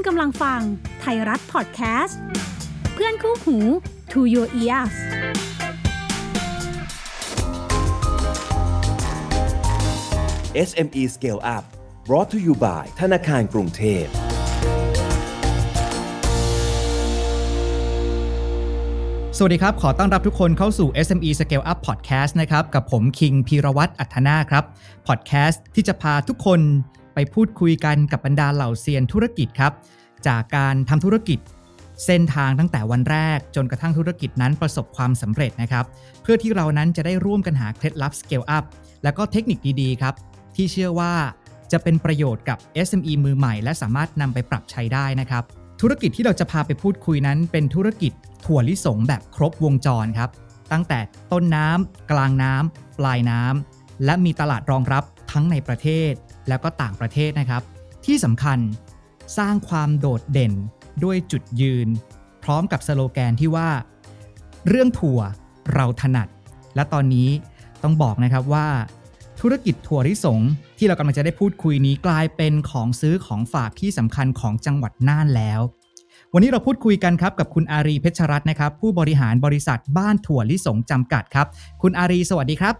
คุณกำลังฟังไทยรัฐพอดแคสต์ เพื่อนคู่หู To Your Ears SME Scale Up brought to you by ธนาคารกรุงเทพ สวัสดีครับ ขอต้อนรับทุกคนเข้าสู่ SME Scale Up Podcast นะครับ กับผมคิงพีรวัตรอัธนาครับ พอดแคสต์ที่จะพาทุกคน ไปพูดคุยกันกับบรรดาเหล่าเซียนธุรกิจครับ จากการทำธุรกิจ เส้นทางตั้งแต่วันแรก จนกระทั่งธุรกิจนั้นประสบความสำเร็จนะครับ เพื่อที่เรานั้นจะได้ร่วมกันหาเคล็ดลับ Scale Up แล้วก็เทคนิคดีๆครับ ที่เชื่อว่าจะเป็นประโยชน์กับ SME มือใหม่ และสามารถนำไปปรับใช้ได้นะครับ ธุรกิจที่เราจะพาไปพูดคุยนั้น เป็นธุรกิจถั่วลิสงแบบครบวงจรครับ ตั้งแต่ต้นน้ำกลางน้ำปลายน้ำและมีตลาดรองรับทั้งในประเทศ แล้วก็ต่างประเทศนะครับ ที่สำคัญสร้างความโดดเด่นด้วยจุดยืน พร้อมกับสโลแกนที่ว่า เรื่องถั่วเราถนัด และตอนนี้ต้องบอกนะครับว่า ธุรกิจถั่วลิสงที่เรากำลังจะได้พูดคุยนี้กลายเป็นของซื้อของฝากที่สำคัญของจังหวัดน่านแล้ว วันนี้เราพูดคุยกันครับกับคุณอารีเพชรรัตน์นะครับ ผู้บริหารบริษัทบ้านถั่วลิสงจำกัดครับ คุณอารีสวัสดีครับ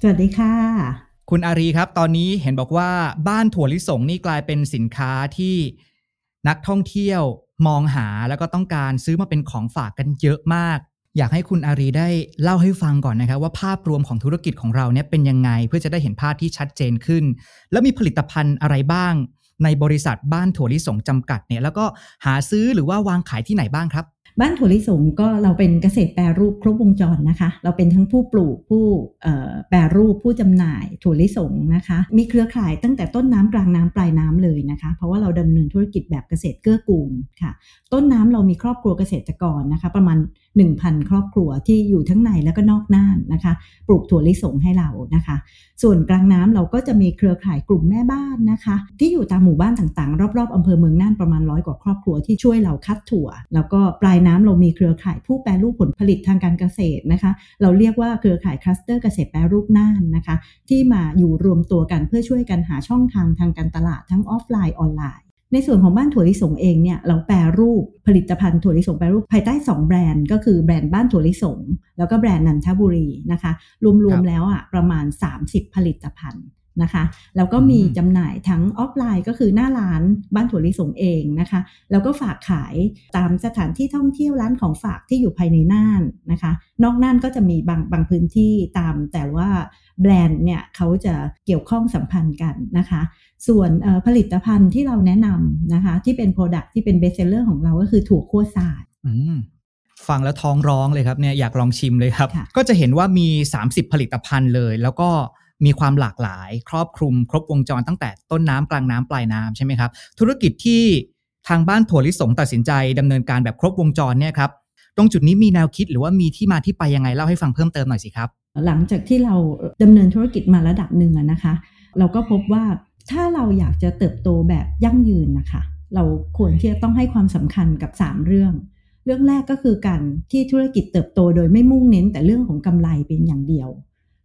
สวัสดีค่ะ คุณอารีครับ ตอนนี้เห็นบอกว่าบ้านถั่วลิสงนี่กลายเป็นสินค้าที่นักท่องเที่ยวมองหาแล้วก็ต้องการซื้อมาเป็นของฝากกันเยอะมาก อยากให้คุณอารีได้เล่าให้ฟังก่อนนะครับ ว่าภาพรวมของธุรกิจของเราเนี่ยเป็นยังไง เพื่อจะได้เห็นภาพที่ชัดเจนขึ้น แล้วมีผลิตภัณฑ์อะไรบ้าง ในบริษัทบ้านถั่วลิสงจำกัดเนี่ยแล้วก็หาซื้อหรือว่าวางขายที่ไหนบ้างครับ บ้านถั่วลิสงก็เราเป็นเกษตรแปรรูปครบวงจรนะคะ เราเป็นทั้งผู้ปลูกผู้แปรรูปผู้จำหน่ายถั่วลิสงนะคะ มีเครือข่ายตั้งแต่ต้นน้ำกลางน้ำปลายน้ำเลยนะคะ เพราะว่าเราดำเนินธุรกิจแบบเกษตรเกื้อกูลค่ะ ต้นน้ำเรามีครอบครัวเกษตรกรนะคะ ประมาณ 1,000 ครอบครัวที่อยู่ทั้งในแล้วก็นอกน่านนะคะ ปลูกถั่วลิสงให้เรานะคะ ส่วนกลางน้ำเราก็จะมีเครือข่ายกลุ่มแม่บ้านนะคะ ที่อยู่ตามหมู่บ้านต่างๆ รอบๆอำเภอเมืองน่านประมาณร้อยกว่าครอบครัวที่ช่วยเราคัดถั่ว แล้วก็ปลายน้ำเรามีเครือข่ายผู้แปรรูปผลผลิตทางการเกษตรนะคะ เราเรียกว่าเครือข่ายคลัสเตอร์เกษตรแปรรูปน่านนะคะ ที่มาอยู่รวมตัวกันเพื่อช่วยกันหาช่องทางทางการตลาดทั้งออฟไลน์ออนไลน์ในส่วนของบ้านถั่วลิสงเองเนี่ยเราแปรรูปผลิตภัณฑ์ถั่วลิสงแปรรูปภายใต้ 2 แบรนด์ก็คือแบรนด์บ้านถั่วลิสงแล้วก็แบรนด์นันทบุรีนะคะ รวมๆแล้วอะประมาณ 30 ผลิตภัณฑ์ นะคะแล้วก็มีอืมจำหน่ายทั้งออฟไลน์ก็คือหน้าร้านบ้านถั่วลิสงเองนะคะ แล้วก็ฝากขายตามสถานที่ท่องเที่ยวร้านของฝากที่อยู่ภายในน่านนะคะ นอกน่านก็จะมีบางบางพื้นที่ตามแต่ว่าแบรนด์เนี่ยเขาจะเกี่ยวข้องสัมพันธ์กันนะคะ ส่วนเอ่อผลิตภัณฑ์ที่เราแนะนำนะคะ ที่เป็น Product ที่เป็น Best Seller ของเราก็คือถั่วคั่วสายอืมฟังแล้วท้องร้องเลยครับเนี่ยอยากลองชิมเลยครับค่ะก็จะเห็นว่ามี 30 ผลิตภัณฑ์เลย แล้วก็ มีความหลากหลาย ครอบคลุมครบวงจรตั้งแต่ต้นน้ำกลางน้ำปลายน้ำใช่ไหมครับ ธุรกิจที่ทางบ้านถั่วลิสงตัดสินใจดำเนินการแบบครบวงจรเนี่ยครับตรงจุดนี้มีแนวคิดหรือว่ามีที่มาที่ไปยังไงเล่าให้ฟังเพิ่มเติมหน่อยสิครับ หลังจากที่เราดำเนินธุรกิจมาระดับหนึ่งนะคะ เราก็พบว่าถ้าเราอยากจะเติบโตแบบยั่งยืนนะคะ เราควรที่จะต้องให้ความสำคัญกับ 3 เรื่อง เรื่องแรกก็คือการที่ธุรกิจเติบโตโดยไม่มุ่งเน้นแต่เรื่องของกำไรเป็นอย่างเดียว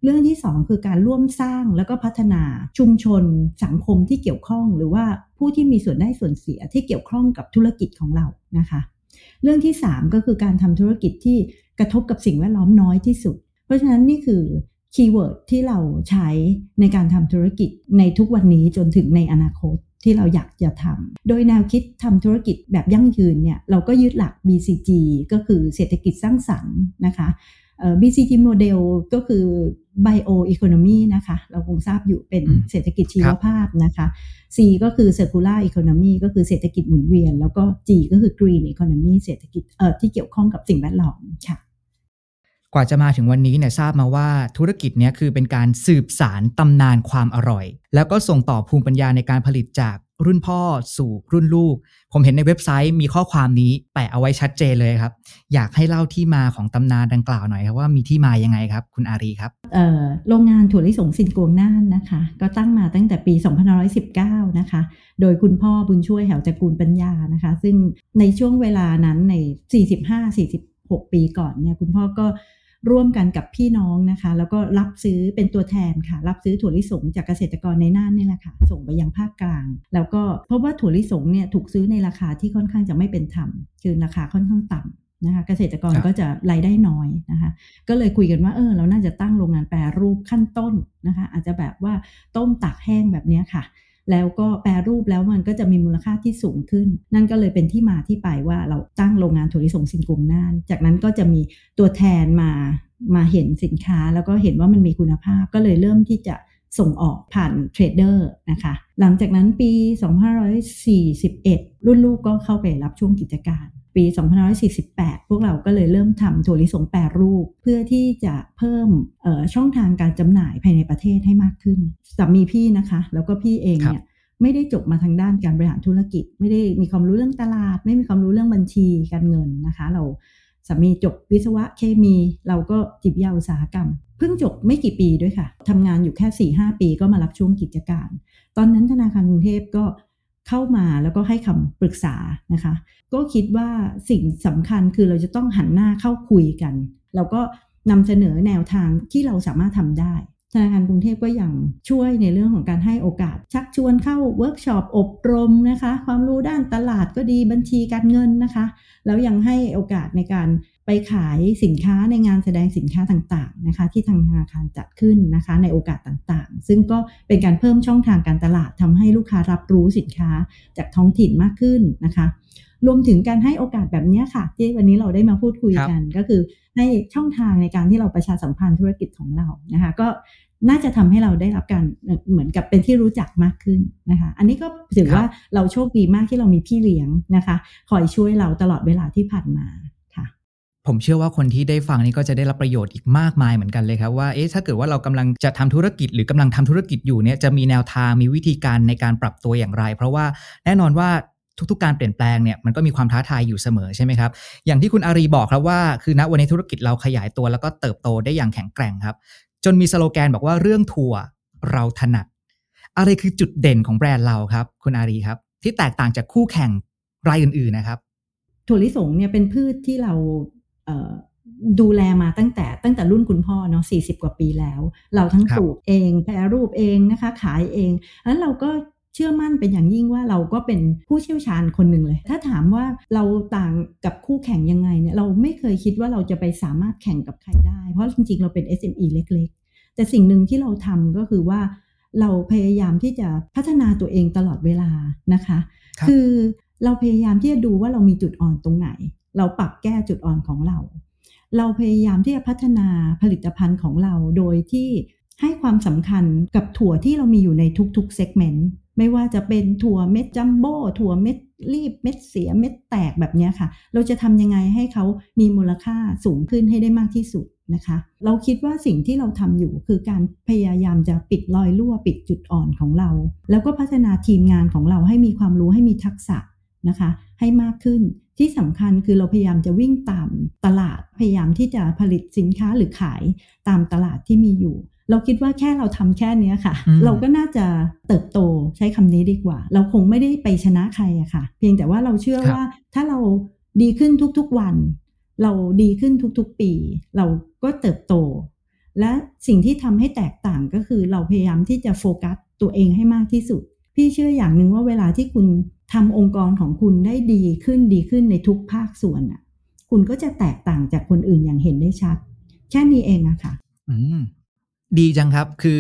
เรื่องที่ 2 คือการร่วมสร้างแล้วก็พัฒนาชุมชน สังคมที่เกี่ยวข้อง หรือว่าผู้ที่มีส่วนได้ส่วนเสียที่เกี่ยวข้องกับธุรกิจของเรานะคะ เรื่องที่ 3 ก็คือการทำธุรกิจที่กระทบกับสิ่งแวดล้อมน้อยที่สุด เพราะฉะนั้นนี่คือคีย์เวิร์ดที่เราใช้ในการทำธุรกิจในทุกวันนี้จนถึงในอนาคตที่เราอยากจะทำ โดยแนวคิดทำธุรกิจแบบยั่งยืนเนี่ยเราก็ยึดหลัก BCG ก็คือเศรษฐกิจสร้างสรรค์นะคะ BCG โมเดลก็คือ Bio Economy นะคะ เราคงทราบอยู่เป็นอืมเศรษฐกิจชีวภาพนะคะ C ก็คือ Circular Economy ก็คือเศรษฐกิจหมุนเวียน แล้วก็ G ก็คือ Green Economy เศรษฐกิจเอ่อที่เกี่ยวข้องกับสิ่งแวดล้อมค่ะกว่าจะมาถึงวันนี้เนี่ยทราบมาว่าธุรกิจเนี้ยคือเป็นการสืบสารตำนานความอร่อย แล้วก็ส่งต่อภูมิปัญญาในการผลิตจาก รุ่นพ่อสู่รุ่นลูก ผมเห็นในเว็บไซต์มีข้อความนี้แปะเอาไว้ชัดเจนเลยครับ อยากให้เล่าที่มาของตำนานดังกล่าวหน่อยครับว่ามีที่มายังไงครับ คุณอารีครับโรงงานถั่วลิสงซินกวงน่านนะคะ ก็ตั้งมาตั้งแต่ปี 2519 นะคะ โดยคุณพ่อบุญช่วยแหวตระกูลปัญญานะคะ ซึ่งในช่วงเวลานั้นใน 45-46 ปีก่อนเนี่ยคุณพ่อก็ ร่วมกันกับพี่น้องนะคะ แล้วก็รับซื้อเป็นตัวแทนค่ะ รับซื้อถั่วลิสงจากเกษตรกรในน่านนี่แหละค่ะ ส่งไปยังภาคกลาง แล้วก็เพราะว่าถั่วลิสงเนี่ยถูกซื้อในราคาที่ค่อนข้างจะไม่เป็นธรรมคือราคาค่อนข้างต่ำนะคะเกษตรกรก็จะรายได้น้อยนะคะก็เลยคุยกันว่าเออเราน่าจะตั้งโรงงานแปรรูปขั้นต้นนะคะอาจจะแบบว่าต้มตากแห้งแบบนี้ค่ะ แล้วก็แปรรูปแล้วมันก็จะมีมูลค่าที่สูงขึ้น นั่นก็เลยเป็นที่มาที่ไปว่าเราตั้งโรงงานถั่วลิสงสินกงน่าน จากนั้นก็จะมีตัวแทนมามาเห็นสินค้าแล้วก็เห็นว่ามันมีคุณภาพก็เลยเริ่มที่จะ ส่งออกผ่านเทรดเดอร์นะคะ หลังจากนั้นปี 2541 รุ่นลูกก็เข้าไปรับช่วงกิจการ ปี 2548 พวกเราก็เลยเริ่มทำถั่วลิสงแปรรูป เพื่อที่จะเพิ่มเอ่อช่องทางการจำหน่ายภายในประเทศให้มากขึ้นสามีพี่นะคะ แล้วก็พี่เองเนี่ยไม่ได้จบมาทางด้านการบริหารธุรกิจ ไม่ได้มีความรู้เรื่องตลาด ไม่มีความรู้เรื่องบัญชีการเงินนะคะ เรา สามีจบวิศวะเคมี เราก็จิบยาอุตสาหกรรม เพิ่งจบไม่กี่ปีด้วยค่ะทำงานอยู่แค่4ี่หปีก็มารับช่วงกิจการ ตอนนั้นธนาคารกรุงเทพก็เข้ามาแล้วก็ให้คำปรึกษานะคะ ก็คิดว่าสิ่งสำคัญคือเราจะต้องหันหน้าเข้าคุยกัน เราก็นำเสนอแนวทางที่เราสามารถทำได้ ธนาคารกรุงเทพก็ยังช่วยในเรื่องของการให้โอกาส ชักชวนเข้าเวิร์กช็อปอบรมนะคะ ความรู้ด้านตลาดก็ดีบัญชีการเงินนะคะ แล้วยังให้โอกาสในการ ไปขายสินค้าในงานแสดงสินค้าต่างๆนะคะ ที่ทางธนาคารจัดขึ้นนะคะ ในโอกาสต่างๆ ซึ่งก็เป็นการเพิ่มช่องทางการตลาดทำให้ลูกค้ารับรู้สินค้าจากท้องถิ่นมากขึ้นนะคะ รวมถึงการให้โอกาสแบบเนี้ยค่ะ ที่วันนี้เราได้มาพูดคุยกันก็คือให้ช่องทางในการที่เราประชาสัมพันธ์ธุรกิจของเรานะคะ ก็น่าจะทำให้เราได้รับการเอ่อเหมือนกับเป็นที่รู้จักมากขึ้นนะคะ อันนี้ก็ถือว่าเราโชคดีมากที่เรามีพี่เลี้ยงนะคะ คอยช่วยเราตลอดเวลาที่ผ่านมาค่ะ ผมเชื่อว่าคนที่ได้ฟังนี่ก็จะได้รับประโยชน์อีกมากมายเหมือนกันเลยครับว่าเอ๊ะถ้าเกิดว่าเรากำลังจะทำธุรกิจหรือกำลังทำธุรกิจอยู่เนี่ยจะมีแนวทางมีวิธีการในการปรับตัวอย่างไร เพราะว่าแน่นอนว่าทุกๆ การเปลี่ยนแปลงเนี่ยมันก็มีความท้าทายอยู่เสมอใช่ไหมครับ อย่างที่คุณอารีบอกครับว่าคือณวันนี้ธุรกิจเราขยายตัวแล้วก็เติบโตได้อย่างแข็งแกร่งครับ จนมีสโลแกนบอกว่าเรื่องทัวร์เราถนัด อะไรคือจุดเด่นของแบรนด์เราครับ คุณอารีครับ ที่แตกต่างจากคู่แข่งรายอื่นๆนะครับ ถั่วลิสงเนี่ยเป็นพืชที่เรา ดูแลมาตั้งแต่ตั้งแต่รุ่นคุณพ่อเนาะสี่สิบกว่าปีแล้ว เราทั้งครับปลูกเองแปรรูปเองนะคะ ขายเองแล้วเราก็เชื่อมั่นเป็นอย่างยิ่งว่าเราก็เป็นผู้เชี่ยวชาญคนหนึ่งเลย ถ้าถามว่าเราต่างกับคู่แข่งยังไงเนี่ยเราไม่เคยคิดว่าเราจะไปสามารถแข่งกับใครได้ เพราะจริงๆ เราเป็น SME เล็กๆ แต่สิ่งหนึ่งที่เราทำก็คือว่าเราพยายามที่จะพัฒนาตัวเองตลอดเวลานะคะครับคือเราพยายามที่จะดูว่าเรามีจุดอ่อนตรงไหน เราปรับแก้จุดอ่อนของเรา เราพยายามที่จะพัฒนาผลิตภัณฑ์ของเราโดยที่ให้ความสำคัญกับถั่วที่เรามีอยู่ในทุกๆเซกเมนต์ไม่ว่าจะเป็นถั่วเม็ดจัมโบ้ถั่วเม็ดรีบเม็ดเสียเม็ดแตกแบบนี้ค่ะ เราจะทำยังไงให้เขามีมูลค่าสูงขึ้นให้ได้มากที่สุดนะคะ เราคิดว่าสิ่งที่เราทำอยู่คือการพยายามจะปิดรอยรั่วปิดจุดอ่อนของเรา แล้วก็พัฒนาทีมงานของเราให้มีความรู้ให้มีทักษะนะคะ ให้มากขึ้น ที่สำคัญคือเราพยายามจะวิ่งตามตลาด พยายามที่จะผลิตสินค้าหรือขายตามตลาดที่มีอยู่ เราคิดว่าแค่เราทำแค่เนี้ยค่ะอืมเราก็น่าจะเติบโตใช้คำนี้ดีกว่า เราคงไม่ได้ไปชนะใครอะค่ะ เพียงแต่ว่าเราเชื่อว่าถ้าเราดีขึ้นทุกๆวัน เราดีขึ้นทุกๆปี เราก็เติบโต และสิ่งที่ทำให้แตกต่างก็คือเราพยายามที่จะโฟกัสตัวเองให้มากที่สุด พี่เชื่ออย่างหนึ่งว่าเวลาที่คุณทำองค์กรของคุณได้ดีขึ้นดีขึ้นในทุกภาคส่วนน่ะ คุณก็จะแตกต่างจากคนอื่นอย่างเห็นได้ชัด แค่นี้เองอะค่ะ อืมดีจังครับ คือ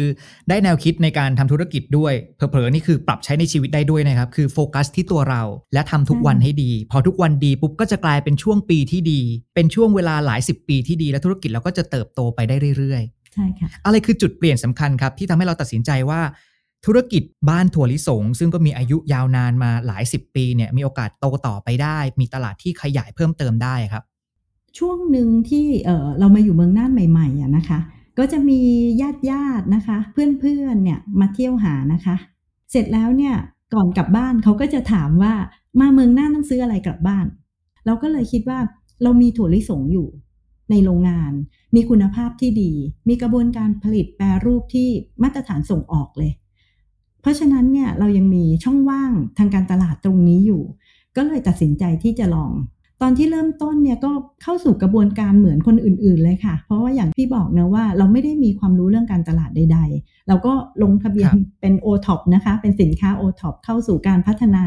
ได้แนวคิดในการทำธุรกิจด้วย เผลอๆนี่คือปรับใช้ในชีวิตได้ด้วยนะครับ คือโฟกัสที่ตัวเรา และทำทุกวันให้ดี พอทุกวันดีปุ๊บก็จะกลายเป็นช่วงปีที่ดี เป็นช่วงเวลาหลายสิบปีที่ดี และธุรกิจเราก็จะเติบโตไปได้เรื่อยใช่ค่ะๆอะไรคือจุดเปลี่ยนสำคัญครับ ที่ทำให้เราตัดสินใจว่า ธุรกิจบ้านถั่วลิสง ซึ่งก็มีอายุยาวนานมาหลายสิบปีเนี่ยมีโอกาสโตต่อไปได้ มีตลาดที่ขยายเพิ่มเติมได้ครับ ช่วงหนึ่งที่เออเรามาอยู่เมืองน่านใหม่ๆอะนะคะ ก็จะมีญาติญาตินะคะ เพื่อนๆเนี่ยมาเที่ยวหานะคะ เสร็จแล้วเนี่ยก่อนกลับบ้านเขาก็จะถามว่ามาเมืองน่านต้องซื้ออะไรกลับบ้าน เราก็เลยคิดว่าเรามีถั่วลิสงอยู่ในโรงงาน มีคุณภาพที่ดี มีกระบวนการผลิตแปรรูปที่มาตรฐานส่งออกเลย ราะฉะนั้นเนี่ยเรายังมีช่องว่างทางการตลาดตรงนี้อยู่ ก็เลยตัดสินใจที่จะลอง ตอนที่เริ่มต้นเนี่ยก็เข้าสู่กระบวนการเหมือนคนอื่น ๆ เลยค่ะ เพราะว่าอย่างที่บอกนะว่าเราไม่ได้มีความรู้เรื่องการตลาดใด ๆ เราก็ลงทะเบียนครับเป็น o t o p นะคะ เป็นสินค้า o t o p เข้าสู่การพัฒนา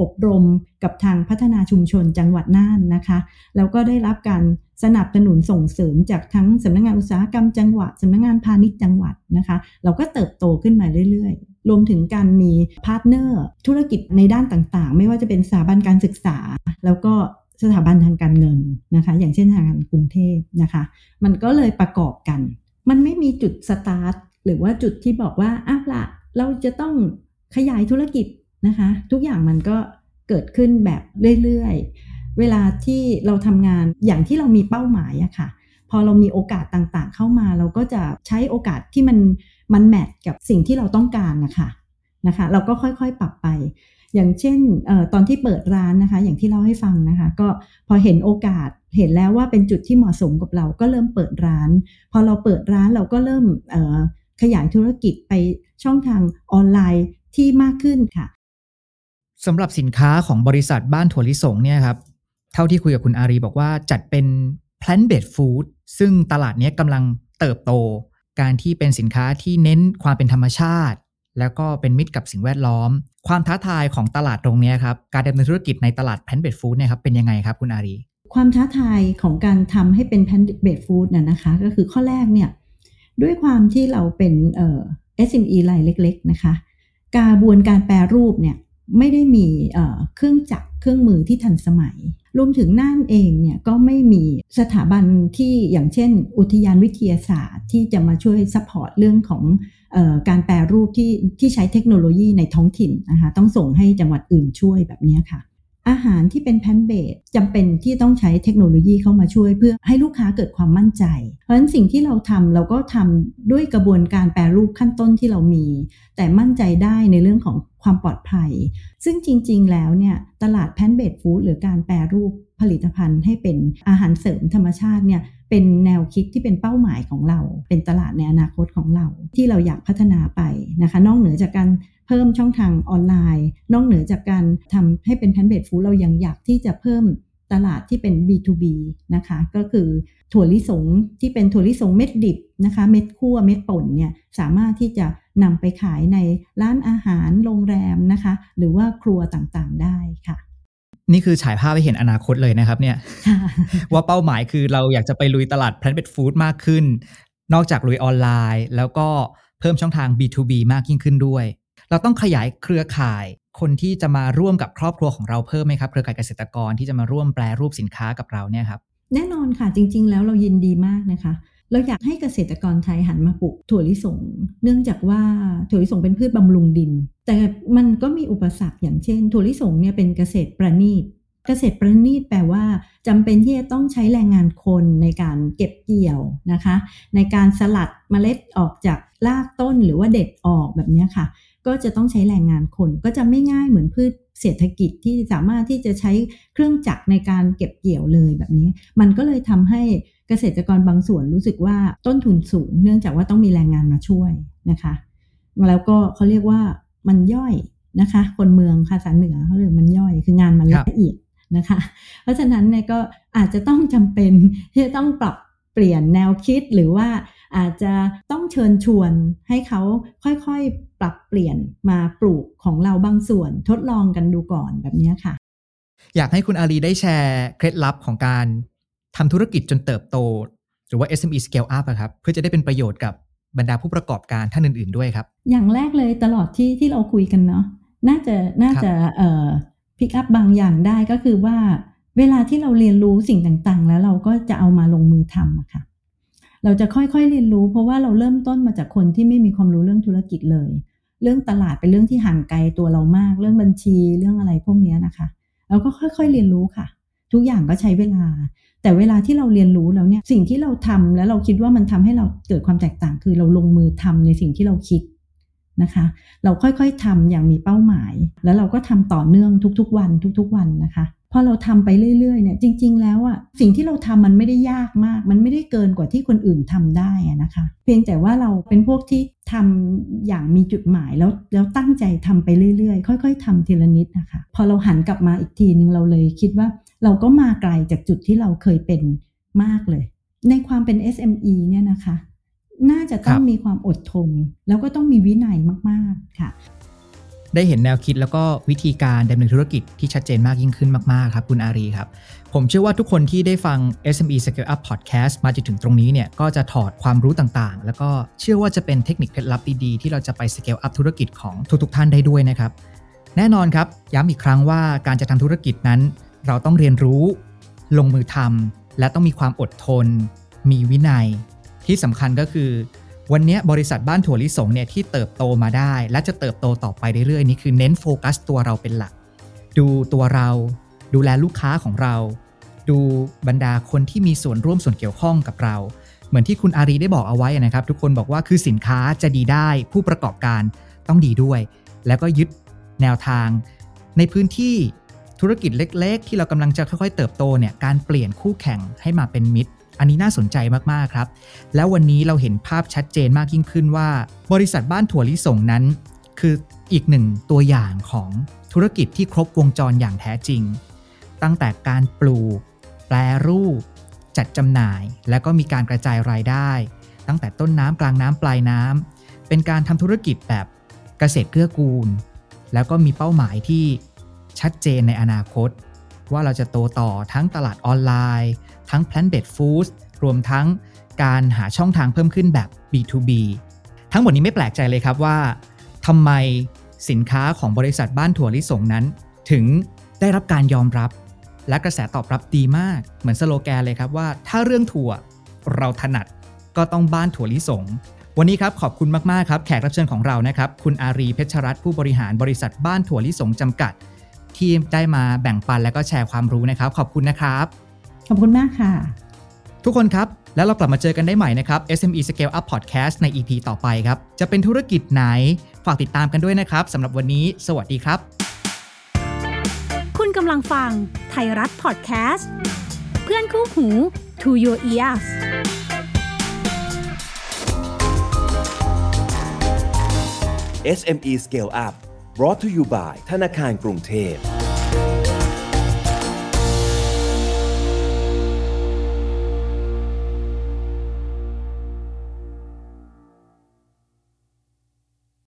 อบรมกับทางพัฒนาชุมชนจังหวัดน่านนะคะ แล้วก็ได้รับการสนับสนุนส่งเสริมจากทั้งสำนักงานอุตสาหกรรมจังหวัดสำนักงานพาณิชย์จังหวัดนะคะ เราก็เติบโตขึ้นมาเรื่อยๆ รวมถึงการมี partner ธุรกิจในด้านต่างๆ ไม่ว่าจะเป็นสถาบันการศึกษา แล้วก็ สถาบันทางการเงินนะคะ อย่างเช่นธนาคารกรุงเทพนะคะ มันก็เลยประกอบกัน มันไม่มีจุดสตาร์ทหรือว่าจุดที่บอกว่าอ้าวละเราจะต้องขยายธุรกิจนะคะ ทุกอย่างมันก็เกิดขึ้นแบบเรื่อยๆ เวลาที่เราทำงานอย่างที่เรามีเป้าหมายอะค่ะ พอเรามีโอกาสต่างๆ เข้ามา เราก็จะใช้โอกาสที่มันมันแมทกับสิ่งที่เราต้องการนะคะนะคะ เราก็ค่อยๆปรับไป อย่างเช่นออตอนที่เปิดร้านนะคะ อย่างที่เล่าให้ฟังนะคะ ก็พอเห็นโอกาสเห็นแล้วว่าเป็นจุดที่เหมาะสมกับเราก็เริ่มเปิดร้าน พอเราเปิดร้านเราก็เริ่มเอ่อขยายธุรกิจไปช่องทางออนไลน์ที่มากขึ้นค่ะสำหรับสินค้าของบริษัทบ้านถั่วลิสงเนี่ยครับ เท่าที่คุยกับคุณอารีบอกว่าจัดเป็น plant based food ซึ่งตลาดนี้กำลังเติบโต การที่เป็นสินค้าที่เน้นความเป็นธรรมชาติ เป็นมิตรกับสิ่งแวดล้อม ความท้าทายของตลาดตรงนี้ครับการดำเนินธุรกิจในตลาด plant based food เนี่ยครับเป็นยังไงครับคุณอารีความท้าทายของการทำให้เป็น plant based food น่ะนะคะ ก็คือข้อแรกเนี่ยด้วยความที่เราเป็นเอ่อ SME รายเล็ก ๆ นะคะกระบวนการแปรรูปเนี่ยไม่ได้มีเอ่อเครื่องจักรเครื่องมือที่ทันสมัย รวมถึงน่านเองเนี่ยก็ไม่มีสถาบันที่อย่างเช่น อุทยานวิทยาศาสตร์ที่จะมาช่วย support เรื่องของ การแปรรูปที่ที่ใช้เทคโนโลยีในท้องถิ่นนะคะต้องส่งให้จังหวัดอื่นช่วยแบบนี้ค่ะ อาหารที่เป็น plant-based จำเป็นที่ต้องใช้เทคโนโลยีเข้ามาช่วย เพื่อให้ลูกค้าเกิดความมั่นใจ เพราะฉะนั้นสิ่งที่เราทำเราก็ทำด้วยกระบวนการแปรรูปขั้นต้นที่เรามี แต่มั่นใจได้ในเรื่องของความปลอดภัย ซึ่งจริง ๆ แล้วเนี่ยตลาด plant-based food หรือการแปรรูป ผลิตภัณฑ์ให้เป็นอาหารเสริมธรรมชาติเนี่ยเป็นแนวคิดที่เป็นเป้าหมายของเรา เป็นตลาดในอนาคตของเรา ที่เราอยากพัฒนาไปนะคะ นอกเหนือจากการเพิ่มช่องทางออนไลน์ นอกเหนือจากการทำให้เป็น plant-based food เรายังอยากที่จะเพิ่มตลาดที่เป็น B2B นะคะ ก็คือถั่วลิสงที่เป็นถั่วลิสงเม็ดดิบนะคะ เม็ดคั่วเม็ดป่นเนี่ยสามารถที่จะนำไปขายในร้านอาหารโรงแรมนะคะ หรือว่าครัวต่างๆได้ค่ะ นี่คือฉายภาพให้เห็นอนาคตเลยนะครับเนี่ยค่ะว่าเป้าหมายคือเราอยากจะไปลุยตลาด plant based food มากขึ้น นอกจากลุยออนไลน์ แล้วก็เพิ่มช่องทาง B2B มากยิ่งขึ้นด้วย เราต้องขยายเครือข่ายคนที่จะมาร่วมกับครอบครัวของเราเพิ่มไหมครับ เครือข่ายเกษตรกรที่จะมาร่วมแปรรูปสินค้ากับเราเนี่ยครับแน่นอนค่ะจริง ๆ แล้วเรายินดีมากนะคะ เราอยากให้เกษตรกรไทยหันมาปลูกถั่วลิสง เนื่องจากว่าถั่วลิสงเป็นพืชบำรุงดิน แต่มันก็มีอุปสรรคอย่างเช่น ถั่วลิสงเนี่ยเป็นเกษตรประณีต เกษตรประณีตแปลว่าจำเป็นที่จะต้องใช้แรงงานคนในการเก็บเกี่ยวนะคะ ในการสลัดเมล็ดออกจากรากต้นหรือว่าเด็ดออกแบบเนี้ยค่ะ ก็จะต้องใช้แรงงานคนก็จะไม่ง่ายเหมือนพืชเศรษฐกิจที่สามารถที่จะใช้เครื่องจักรในการเก็บเกี่ยวเลยแบบนี้ มันก็เลยทำให้เกษตรกรบางส่วนรู้สึกว่าต้นทุนสูง เนื่องจากว่าต้องมีแรงงานมาช่วยนะคะ แล้วก็เขาเรียกว่ามันย่อยนะคะ คนเมืองภาษาเหนือเขาเรียกมันย่อยคืองานมันครับละเอียด นะคะ เพราะฉะนั้นเนี่ยก็อาจจะต้องจำเป็นที่จะต้องปรับเปลี่ยนแนวคิดหรือว่าอาจจะต้องเชิญชวนให้เขาค่อยๆปรับเปลี่ยนมาปลูกของเราบางส่วนทดลองกันดูก่อนแบบเนี้ยค่ะ อยากให้คุณอารีได้แชร์เคล็ดลับของการทำธุรกิจจนเติบโต หรือว่า SME scale up อะครับ เพื่อจะได้เป็นประโยชน์กับบรรดาผู้ประกอบการท่านอื่น ๆด้วยครับ อย่างแรกเลยตลอดที่ที่เราคุยกันเนาะน่าจะน่าจะเอ่อ พิกอัพบางอย่างได้ก็คือว่า เวลาที่เราเรียนรู้สิ่งต่างๆ แล้วเราก็จะเอามาลงมือทำอะค่ะ เราจะค่อยๆเรียนรู้ เพราะว่าเราเริ่มต้นมาจากคนที่ไม่มีความรู้เรื่องธุรกิจเลย เรื่องตลาดเป็นเรื่องที่ห่างไกลตัวเรามาก เรื่องบัญชีเรื่องอะไรพวกนี้นะคะเราก็ค่อยๆเรียนรู้ค่ะ ทุกอย่างก็ใช้เวลา แต่เวลาที่เราเรียนรู้แล้วเนี่ยสิ่งที่เราทำแล้วเราคิดว่ามันทำให้เราเกิดความแตกต่าง คือเราลงมือทำในสิ่งที่เราคิด นะคะ เราค่อยๆทำอย่างมีเป้าหมาย แล้วเราก็ทำต่อเนื่องทุกๆ วันทุกๆ วันนะคะพอเราทำไปเรื่อยๆเนี่ยจริง ๆ แล้วอะสิ่งที่เราทำมันไม่ได้ยากมาก มันไม่ได้เกินกว่าที่คนอื่นทำได้นะคะ เพียงแต่ว่าเราเป็นพวกที่ทำอย่างมีจุดหมายแล้วแล้วตั้งใจทำไปเรื่อยๆ ค่อย ๆทำทีละนิดนะคะ พอเราหันกลับมาอีกทีนึงเราเลยคิดว่าเราก็มาไกลจากจุดที่เราเคยเป็นมากเลย ในความเป็น SME เนี่ยนะคะ น่าจะต้องมีความอดทน แล้วก็ต้องมีวินัยมาก ๆ ค่ะ ได้เห็นแนวคิดแล้วก็วิธีการดำเนินธุรกิจที่ชัดเจนมากยิ่งขึ้นมาก ๆ ครับ คุณอารีครับ ผมเชื่อว่าทุกคนที่ได้ฟัง SME Scale Up Podcast มาจนถึงตรงนี้เนี่ยก็จะถอดความรู้ต่างๆ แล้วก็เชื่อว่าจะเป็นเทคนิคเคล็ดลับดีๆที่เราจะไป Scale Up ธุรกิจของทุกๆ ท่านได้ด้วยนะครับแน่นอนครับย้ำอีกครั้งว่าการจะทำธุรกิจนั้น เราต้องเรียนรู้ ลงมือทำและต้องมีความอดทน มีวินัย ที่สำคัญก็คือ วันนี้บริษัทบ้านถั่วลิสงเนี่ยที่เติบโตมาได้ และจะเติบโตต่อไปเรื่อยๆนี่คือเน้นโฟกัสตัวเราเป็นหลัก ดูตัวเราดูแลลูกค้าของเรา ดูบรรดาคนที่มีส่วนร่วมส่วนเกี่ยวข้องกับเรา เหมือนที่คุณอารีได้บอกเอาไว้นะครับ ทุกคนบอกว่าคือสินค้าจะดีได้ ผู้ประกอบการต้องดีด้วย แล้วก็ยึดแนวทาง ในพื้นที่ธุรกิจเล็ก ๆ ที่เรากำลังจะค่อยๆ เติบโตเนี่ยการเปลี่ยนคู่แข่งให้มาเป็นมิตร อันนี้น่าสนใจมาก ๆ ครับ แล้ววันนี้เราเห็นภาพชัดเจนมากยิ่งขึ้นว่า บริษัทบ้านถั่วลิสงนั้น คืออีกหนึ่งตัวอย่างของธุรกิจที่ครบวงจรอย่างแท้จริง ตั้งแต่การปลูก แปรรูป จัดจำหน่าย และก็มีการกระจายรายได้ ตั้งแต่ต้นน้ำกลางน้ำปลายน้ำเป็นการทำธุรกิจแบบเกษตรเกื้อกูล แล้วก็มีเป้าหมายที่ชัดเจนในอนาคต ว่าเราจะโตต่อทั้งตลาดออนไลน์ ทั้ง plant-based foods รวมทั้งการหาช่องทางเพิ่มขึ้นแบบ B2B ทั้งหมดนี้ไม่แปลกใจเลยครับว่าทำไมสินค้าของบริษัทบ้านถั่วลิสงนั้น ถึงได้รับการยอมรับ และกระแสตอบรับดีมาก เหมือนสโลแกนเลยครับว่า ถ้าเรื่องถั่วเราถนัดก็ต้องบ้านถั่วลิสง วันนี้ครับขอบคุณมาก ๆ ครับ แขกรับเชิญของเรานะครับ คุณอารีเพชรรัตน์ผู้บริหารบริษัทบ้านถั่วลิสงจำกัด ที่ได้มาแบ่งปันและก็แชร์ความรู้นะครับ ขอบคุณนะครับ ขอบคุณมากค่ะ ทุกคนครับ แล้วเรากลับมาเจอกันได้ใหม่นะครับ SME Scale Up Podcast ใน EP ต่อไปครับ จะเป็นธุรกิจไหน ฝากติดตามกันด้วยนะครับสำหรับวันนี้ สวัสดีครับ คุณกำลังฟังไทยรัฐพอดแคสต์เพื่อนคู่หู To Your Ears SME Scale Up brought to you by ธนาคารกรุงเทพ